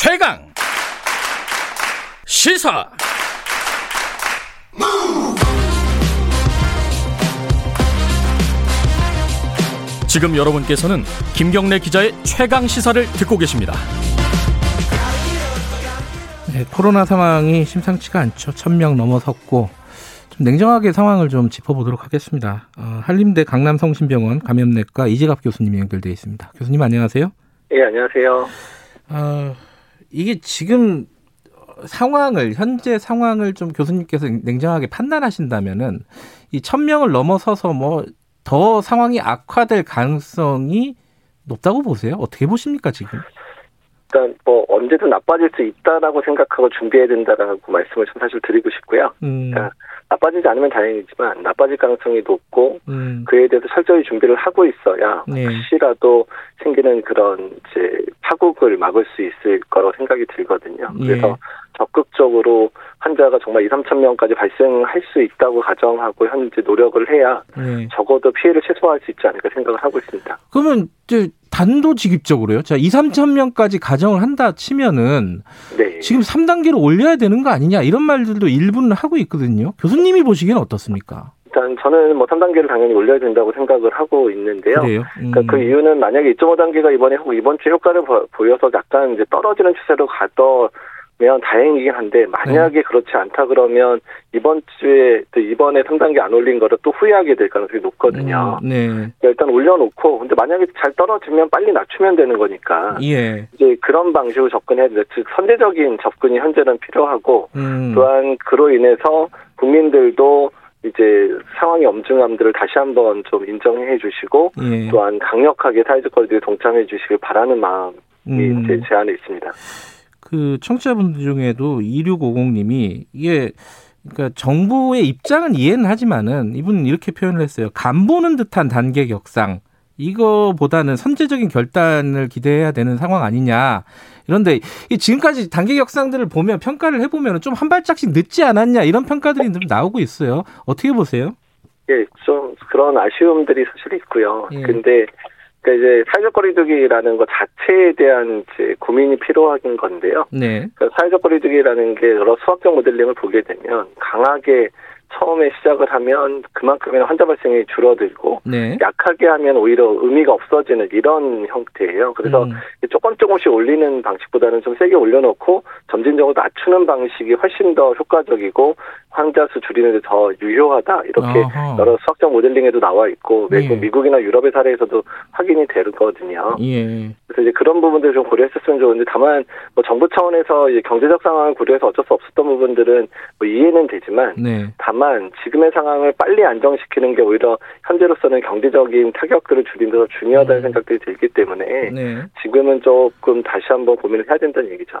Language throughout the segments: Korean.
최강 시사 지금 여러분께서는 김경래 기자의 최강 시사를 듣고 계십니다. 네, 코로나 상황이 심상치가 않죠. 1000명 넘어섰고 좀 냉정하게 상황을 좀 짚어보도록 하겠습니다. 어, 한림대 강남성심병원 감염내과 이재갑 교수님이 연결되어 있습니다. 교수님 안녕하세요. 예, 안녕하세요. 어, 이게 지금 상황을 현재 상황을 좀 교수님께서 냉정하게 판단하신다면은 이 1000명을 넘어서서 뭐 더 상황이 악화될 가능성이 높다고 보세요? 어떻게 보십니까, 지금? 일단 뭐 언제든 나빠질 수 있다라고 생각하고 준비해야 된다라고 말씀을 좀 사실 드리고 싶고요. 음, 그러니까 나빠지지 않으면 다행이지만 나빠질 가능성이 높고 음, 그에 대해서 철저히 준비를 하고 있어야 네. 혹시라도 생기는 그런 이제 파국을 막을 수 있을 거라고 생각이 들거든요. 예. 그래서 적극적으로 환자가 정말 2, 3천 명까지 발생할 수 있다고 가정하고 현재 노력을 해야 네. 적어도 피해를 최소화할 수 있지 않을까 생각을 하고 있습니다. 그러면 이제 단도직입적으로요. 자, 2, 3천 명까지 가정을 한다 치면은 네. 지금 3단계로 올려야 되는 거 아니냐 이런 말들도 일부는 하고 있거든요. 교수님이 보시기엔 어떻습니까? 일단 저는 뭐 3단계를 당연히 올려야 된다고 생각을 하고 있는데요. 음. 그러니까 그 이유는 만약에 2.5단계가 이번에 이번 주에 효과를 보- 보여서 약간 이제 떨어지는 추세로 가더 면 다행이긴 한데 만약에 네. 그렇지 않다 그러면 이번 주에 또 이번에 3단계 안 올린 거를 또 후회하게 될 가능성이 높거든요. 음, 네. 그러니까 일단 올려놓고 근데 만약에 잘 떨어지면 빨리 낮추면 되는 거니까 예. 이제 그런 방식으로 접근해야 되는데 즉 선제적인 접근이 현재는 필요하고 음. 또한 그로 인해서 국민들도 이제 상황의 엄중함들을 다시 한번 좀 인정해 주시고 예. 또한 강력하게 사회적 거리두기에 동참해 주시길 바라는 마음이 음. 제 제안에 있습니다. 그 청취자분들 중에도 2650님이 이게 그러니까 정부의 입장은 이해는 하지만은 이분은 이렇게 표현을 했어요. 간 보는 듯한 단계 격상. 이거보다는 선제적인 결단을 기대해야 되는 상황 아니냐. 이런데 이 지금까지 단계 격상들을 보면 평가를 해보면 좀 한 발짝씩 늦지 않았냐 이런 평가들이 좀 나오고 있어요. 어떻게 보세요? 예, 좀 그런 아쉬움들이 사실 있고요. 예. 근데 그러니까 이제 사회적 거리두기라는 것 자체에 대한 이제 고민이 필요한 건데요. 네. 그러니까 사회적 거리두기라는 게 여러 수학적 모델링을 보게 되면 강하게 처음에 시작을 하면 그만큼의 환자 발생이 줄어들고 네. 약하게 하면 오히려 의미가 없어지는 이런 형태예요. 그래서 음, 조금 조금씩 올리는 방식보다는 좀 세게 올려놓고 점진적으로 낮추는 방식이 훨씬 더 효과적이고 환자 수 줄이는 데 더 유효하다 이렇게 어허. 여러 수학적 모델링에도 나와 있고 예. 미국이나 유럽의 사례에서도 확인이 되거든요. 예. 그래서 이제 그런 부분들을 좀 고려했었으면 좋은데 다만 뭐 정부 차원에서 경제적 상황을 고려해서 어쩔 수 없었던 부분들은 뭐 이해는 되지만 네. 다만 지금의 상황을 빨리 안정시키는 게 오히려 현재로서는 경제적인 타격들을 더 중요하다는 음. 생각들이 들기 때문에 네. 지금은 조금 다시 한번 고민을 해야 된다는 얘기죠.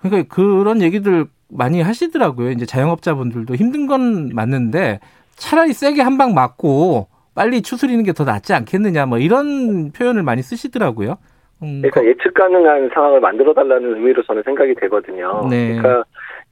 그러니까 그런 얘기들 많이 하시더라고요. 이제 자영업자분들도 힘든 건 맞는데 차라리 세게 한 방 맞고 빨리 추스리는 게 더 낫지 않겠느냐 뭐 이런 표현을 많이 쓰시더라고요. 음, 그러니까 예측 가능한 상황을 만들어 달라는 의미로 저는 생각이 되거든요. 네. 그러니까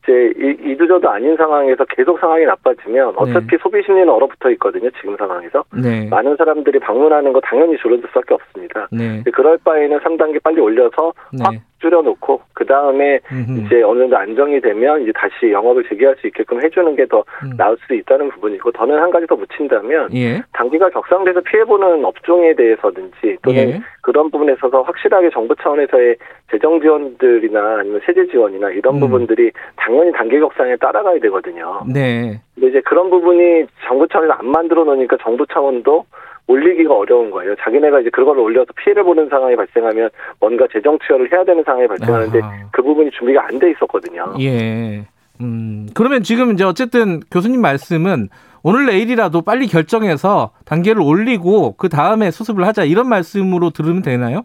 이제 이- 이두저도 아닌 상황에서 계속 상황이 나빠지면 어차피 네. 소비 심리는 얼어붙어 있거든요. 지금 상황에서 네. 많은 사람들이 방문하는 거 당연히 줄어들 수밖에 없습니다. 네. 그럴 바에는 3단계 빨리 올려서 확 네. 줄여놓고 그 다음에. 이제 어느 정도 안정이 되면 이제 다시 영업을 재개할 수 있게끔 해주는 게더 음. 나을 수 있다는 부분이고 저는 한 가지 더 묻힌다면 예. 단기가 격상돼서 피해보는 업종에 대해서든지 또는 예. 그런 부분에 있어서 확실하게 정부 차원에서의 재정 지원들이나 아니면 세제 지원이나 이런 음. 부분들이 당연히 단계 격상에 따라가야 되거든요. 네. 근데 이제 그런 부분이 정부 차원에서 안 만들어 놓으니까 정부 차원도 올리기가 어려운 거예요. 자기네가 이제 그걸 올려서 피해를 보는 상황이 발생하면 뭔가 재정 투여를 해야 되는 상황이 발생하는데 아하. 그 부분이 준비가 안 돼 있었거든요. 예. 음, 그러면 지금 이제 어쨌든 교수님 말씀은 오늘 내일이라도 빨리 결정해서 단계를 올리고 그 다음에 수습을 하자 이런 말씀으로 들으면 되나요?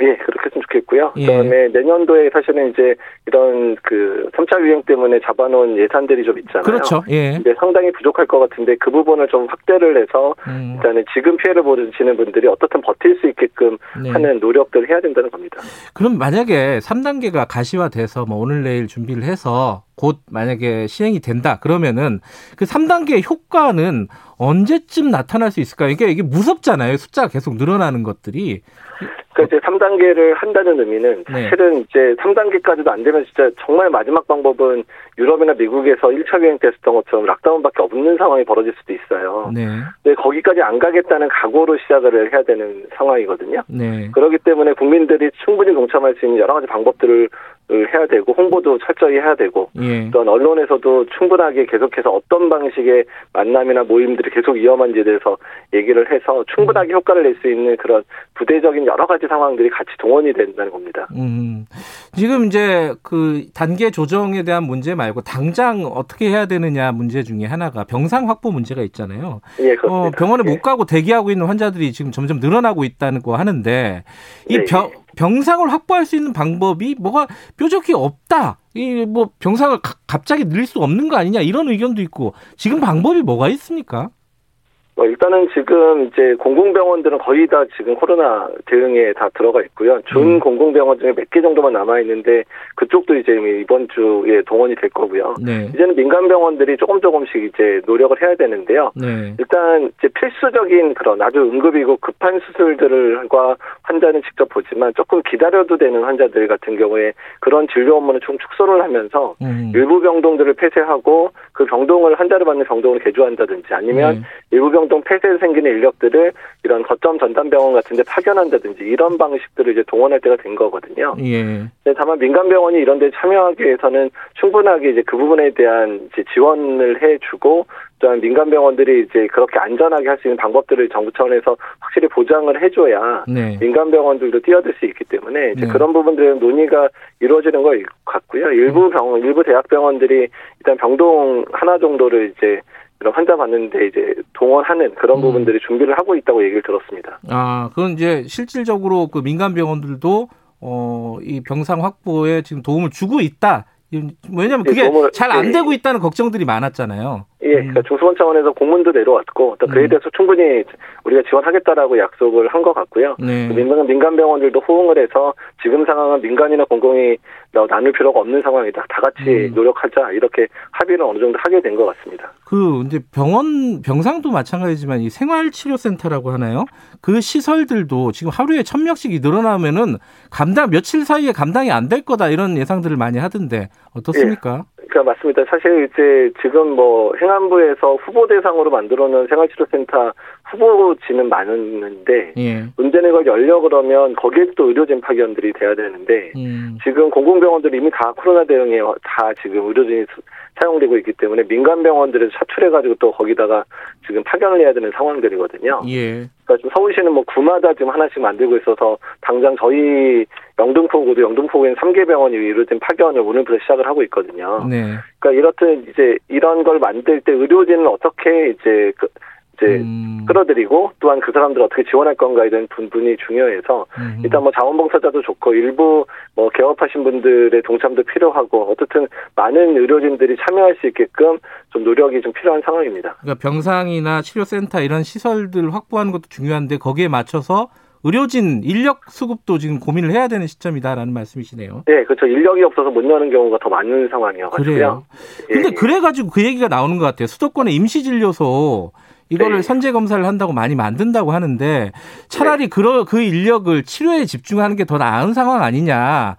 예, 그렇게 좋겠고요. 예. 그다음에 내년도에 사실은 이제 이런 그 3차 유행 때문에 잡아놓은 예산들이 좀 있잖아요. 그렇죠. 예. 근데 상당히 부족할 것 같은데 그 부분을 좀 확대를 해서 음, 일단은 지금 피해를 보시는 분들이 어떻든 버틸 수 있게끔 네. 하는 노력들을 해야 된다는 겁니다. 그럼 만약에 3단계가 가시화돼서 뭐 오늘 내일 준비를 해서 곧 만약에 시행이 된다 그러면은 그 3단계 효과는 언제쯤 나타날 수 있을까요? 그러니까 이게 무섭잖아요. 숫자가 계속 늘어나는 것들이. 그러니까 이제 3단계를 한다는 의미는 네. 사실은 이제 3단계까지도 안 되면 진짜 정말 마지막 방법은 유럽이나 미국에서 1차 유행 때 했었던 것처럼 락다운밖에 없는 상황이 벌어질 수도 있어요. 네. 근데 거기까지 안 가겠다는 각오로 시작을 해야 되는 상황이거든요. 네. 그렇기 때문에 국민들이 충분히 동참할 수 있는 여러 가지 방법들을 해야 되고 홍보도 철저히 해야 되고 예. 또한 언론에서도 충분하게 계속해서 어떤 방식의 만남이나 모임들이 계속 위험한지에 대해서 얘기를 해서 충분하게 효과를 낼 수 있는 그런 부대적인 여러 가지 상황들이 같이 동원이 된다는 겁니다. 음. 지금 이제 그 단계 조정에 대한 문제 말고 당장 어떻게 해야 되느냐 문제 중에 하나가 병상 확보 문제가 있잖아요. 예, 그렇습니다. 어, 병원에 예. 못 가고 대기하고 있는 환자들이 지금 점점 늘어나고 있다는 거 하는데 이 네. 병, 병상을 확보할 수 있는 방법이 뭐가 뾰족히 없다. 이 뭐 병상을 가- 갑자기 늘릴 수 없는 거 아니냐 이런 의견도 있고 지금 방법이 뭐가 있습니까? 뭐 일단은 지금 이제 공공병원들은 거의 다 지금 코로나 대응에 다 들어가 있고요. 준 음. 공공병원 중에 몇 개 정도만 남아 있는데 그쪽도 이제 이번 주에 동원이 될 거고요. 네. 이제는 민간 병원들이 조금 조금씩 이제 노력을 해야 되는데요. 네. 일단 이제 필수적인 그런 아주 응급이고 급한 수술들과 환자는 직접 보지만 조금 기다려도 되는 환자들 같은 경우에 그런 진료 업무는 좀 축소를 하면서 음. 일부 병동들을 폐쇄하고 그 병동을 환자를 받는 병동을 개조한다든지 아니면 네. 일부 병동 폐쇄 생기는 인력들을 이런 거점 전담병원 같은 데 파견한다든지 이런 방식들을 이제 동원할 때가 된 거거든요. 예. 네, 다만 민간 병원이 이런 데 참여하기 위해서는 충분하게 이제 그 부분에 대한 이제 지원을 해 주고 또한 민간 병원들이 이제 그렇게 안전하게 할 수 있는 방법들을 정부 차원에서 확실히 보장을 해 줘야 네. 민간 병원들도 뛰어들 수 있기 때문에 이제 네. 그런 부분들은 논의가 이루어지는 것 같고요. 일부 병원, 일부 대학병원들이 일단 병동 하나 정도를 이제 이런 환자 받는데 이제 동원하는 그런 음. 부분들이 준비를 하고 있다고 얘기를 들었습니다. 아, 그건 이제 실질적으로 그 민간 병원들도 어, 이 병상 확보에 지금 도움을 주고 있다. 왜냐면 그게 예, 도움을- 잘안 예. 되고 있다는 걱정들이 많았잖아요. 예, 음. 그러니까 중수본 차원에서 공문도 내려왔고 또 그에 음. 대해서 충분히 우리가 지원하겠다라고 약속을 한 것 같고요. 네. 민간, 민간 병원들도 호응을 해서 지금 상황은 민간이나 공공이 나눌 필요가 없는 상황이다. 다 같이 음. 노력하자 이렇게 합의를 어느 정도 하게 된 것 같습니다. 그 이제 병원 병상도 마찬가지지만 이 생활치료센터라고 하나요? 그 시설들도 지금 하루에 천 명씩이 늘어나면은 감당 며칠 사이에 감당이 안 될 거다 이런 예상들을 많이 하던데 어떻습니까? 그러니까 맞습니다. 사실 이제 지금 뭐 행안부에서 후보 대상으로 만들어놓은 생활치료센터 후보지는 많은데 예. 문제는 이걸 열려 그러면 거기에 또 의료진 파견들이 돼야 되는데 음. 지금 공공병원들이 이미 다 코로나 대응에 다 지금 의료진이 수- 사용되고 있기 때문에 민간 병원들에서 차출해가지고 또 거기다가 지금 파견을 해야 되는 상황들이거든요. 예. 그러니까 지금 서울시는 뭐 구마다 지금 하나씩 만들고 있어서 당장 저희 영등포구도 영등포구엔 3개 병원이 의료진 파견을 오늘부터 시작을 하고 있거든요. 네. 그러니까 이렇듯 이제 이런 걸 만들 때 의료진을 어떻게 이제 그 이제 음. 끌어들이고 또한 그 사람들을 어떻게 지원할 건가에 대한 부분이 중요해서 음. 일단 뭐 자원봉사자도 좋고 일부 뭐 개업하신 분들의 동참도 필요하고 어떻든 많은 의료진들이 참여할 수 있게끔 좀 노력이 좀 필요한 상황입니다. 그러니까 병상이나 치료센터 이런 시설들 확보하는 것도 중요한데 거기에 맞춰서 의료진 인력 수급도 지금 고민을 해야 되는 시점이다라는 말씀이시네요. 네, 그렇죠. 인력이 없어서 못 여는 경우가 더 많은 상황이어가지고요. 그래요. 예, 근데 예. 그래가지고 그 얘기가 나오는 것 같아요. 수도권의 임시진료소 이거를 네. 선제 검사를 한다고 많이 만든다고 하는데 네. 차라리 그러, 그 인력을 치료에 집중하는 게 더 나은 상황 아니냐.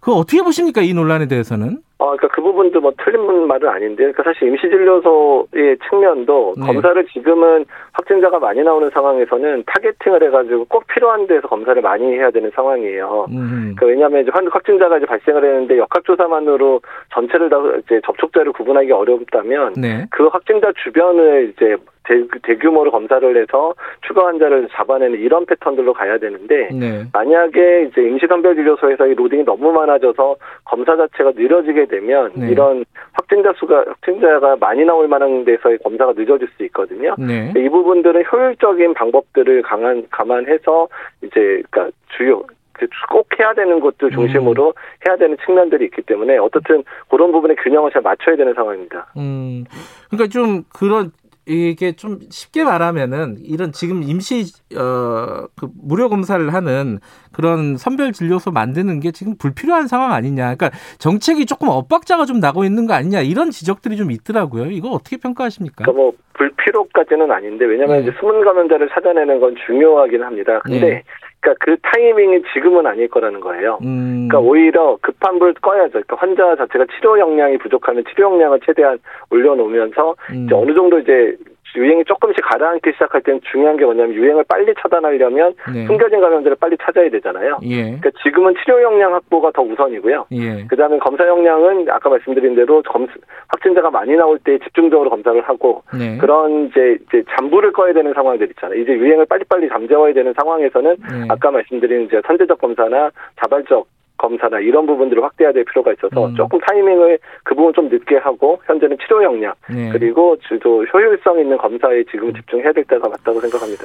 그거 어떻게 보십니까 이 논란에 대해서는? 어, 그러니까 그 부분도 뭐 틀린 말은 아닌데, 그러니까 사실 임시진료소의 측면도 네. 검사를 지금은 확진자가 많이 나오는 상황에서는 타겟팅을 해가지고 꼭 필요한 데서 검사를 많이 해야 되는 상황이에요. 음. 그러니까 왜냐하면 이제 환- 확진자가 이제 발생을 했는데 역학조사만으로 전체를 다 이제 접촉자를 구분하기 어렵다면 네. 그 확진자 주변을 이제 대, 대규모로 검사를 해서 추가 환자를 잡아내는 이런 패턴들로 가야 되는데 네. 만약에 이제 임시선별진료소에서 이 로딩이 너무 많아져서 검사 자체가 느려지게 되면 네. 이런 확진자 수가 확진자가 많이 나올 만한 데서의 검사가 늦어질 수 있거든요. 네. 이 부분 들은 효율적인 방법들을 강한 감안해서 이제 그러니까 주요 그꼭 해야 되는 것들 중심으로 해야 되는 측면들이 있기 때문에 어떻든 그런 부분의 균형을 잘 맞춰야 되는 상황입니다. 음. 그러니까 좀 그런 이게 좀 쉽게 말하면은 이런 지금 임시 어그 무료 검사를 하는 그런 선별 진료소 만드는 게 지금 불필요한 상황 아니냐. 그러니까 정책이 조금 엇박자가 좀 나고 있는 거 아니냐 이런 지적들이 좀 있더라고요. 이거 어떻게 평가하십니까? 그러니까 뭐 불필요까지는 아닌데 왜냐하면 네. 이제 숨은 감염자를 찾아내는 건 중요하긴 합니다. 근데 네. 그러니까 그 타이밍이 지금은 아닐 거라는 거예요. 음. 그러니까 오히려 급한 불 꺼야죠. 그러니까 환자 자체가 치료 역량이 부족하면 치료 역량을 최대한 올려놓으면서 음. 이제 어느 정도 이제 유행이 조금씩 가라앉기 시작할 때는 중요한 게 뭐냐면 유행을 빨리 차단하려면 네. 숨겨진 감염들을 빨리 찾아야 되잖아요. 예. 그러니까 지금은 치료 역량 확보가 더 우선이고요. 예. 그다음에 검사 역량은 아까 말씀드린 대로 검, 확진자가 많이 나올 때 집중적으로 검사를 하고 네. 그런 이제 이제 잠부를 꺼야 되는 상황들 있잖아요. 이제 유행을 빨리빨리 잠재워야 되는 상황에서는 네. 아까 말씀드린 이제 선제적 검사나 자발적 검사나 이런 부분들을 확대해야 될 필요가 있어서 음. 조금 타이밍을 그 부분 좀 늦게 하고 현재는 치료 역량 네. 그리고 주도 효율성 있는 검사에 지금 집중해야 될 때가 맞다고 생각합니다.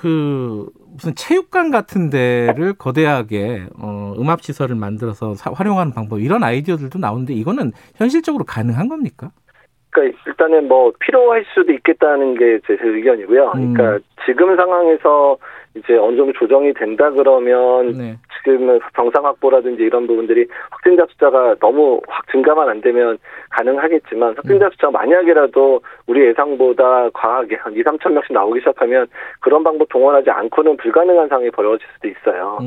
그 무슨 체육관 같은 데를 거대하게 어, 음압 시설을 만들어서 사- 활용하는 방법 이런 아이디어들도 나오는데 이거는 현실적으로 가능한 겁니까? 그러니까 일단은 뭐 필요할 수도 있겠다는 게 제 의견이고요. 음. 그러니까 지금 상황에서 이제 어느 정도 조정이 된다 그러면 네. 지금은 병상 확보라든지 이런 부분들이 확진자 숫자가 너무 확 증가만 안 되면 가능하겠지만 확진자 음. 숫자가 만약이라도 우리 예상보다 과하게 한 2, 3천 명씩 나오기 시작하면 그런 방법 동원하지 않고는 불가능한 상황이 벌어질 수도 있어요.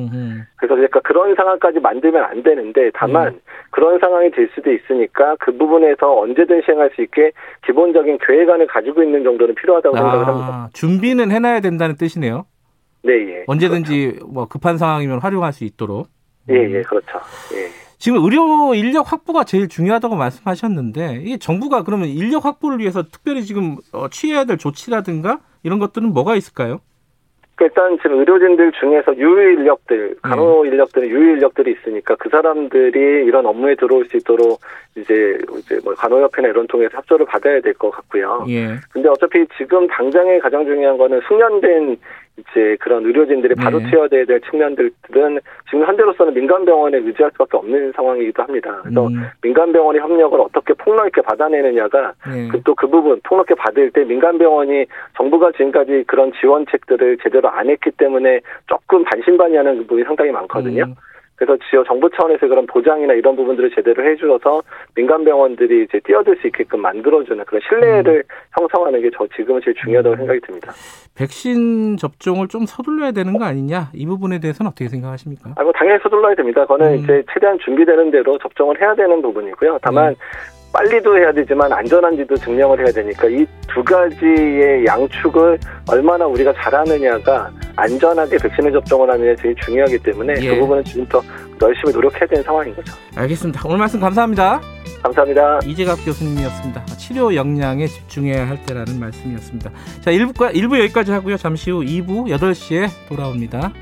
그래서 그러니까 그런 상황까지 만들면 안 되는데 다만 음. 그런 상황이 될 수도 있으니까 그 부분에서 언제든 시행할 수 있게 기본적인 계획안을 가지고 있는 정도는 필요하다고 생각을 합니다. 아, 준비는 해놔야 된다는 뜻이네요. 네, 예. 언제든지 뭐 급한 상황이면 활용할 수 있도록. 예, 예, 그렇죠. 예. 지금 의료 인력 확보가 제일 중요하다고 말씀하셨는데 이게 정부가 그러면 인력 확보를 위해서 특별히 지금 어, 취해야 될 조치라든가 이런 것들은 뭐가 있을까요? 그 일단 지금 의료진들 중에서 유휴 인력들, 간호 인력들은 유휴 인력들이 있으니까 그 사람들이 이런 업무에 들어올 수 있도록 이제 이제 뭐 간호협회나 이런 통해서 협조를 받아야 될 것 같고요. 예. 근데 어차피 지금 당장에 가장 중요한 거는 숙련된 이제 그런 의료진들이 바로 네. 채워야 될 측면들은 지금 현재로서는 민간 병원에 의지할 수밖에 없는 상황이기도 합니다. 그래서 음, 민간 병원의 협력을 어떻게 폭넓 게 받아내느냐가 네. 또그 부분 폭넓게 받을 때 민간 병원이 정부가 지금까지 그런 지원책들을 제대로 안 했기 때문에 조금 반신반의하는 부분이 상당히 많거든요. 음, 그래서 지역 정부 차원에서 그런 보장이나 이런 부분들을 제대로 해주어서 민간 병원들이 이제 뛰어들 수 있게끔 만들어주는 그런 신뢰를 형성하는 게 저 지금은 제일 중요하다고 음. 생각이 듭니다. 백신 접종을 좀 서둘러야 되는 거 아니냐 이 부분에 대해서는 어떻게 생각하십니까? 아, 뭐 당연히 서둘러야 됩니다. 그거는 음. 이제 최대한 준비되는 대로 접종을 해야 되는 부분이고요. 다만 음. 빨리도 해야 되지만 안전한지도 증명을 해야 되니까 이 두 가지의 양축을 얼마나 우리가 잘하느냐가 안전하게 백신을 접종을 하느냐 제일 중요하기 때문에 예. 그 부분은 지금부터 열심히 노력해야 되는 상황인 거죠. 알겠습니다. 오늘 말씀 감사합니다. 감사합니다. 이재갑 교수님이었습니다. 치료 역량에 집중해야 할 때라는 말씀이었습니다. 자, 1부과 1부 여기까지 하고요. 잠시 후 2부 8시에 돌아옵니다.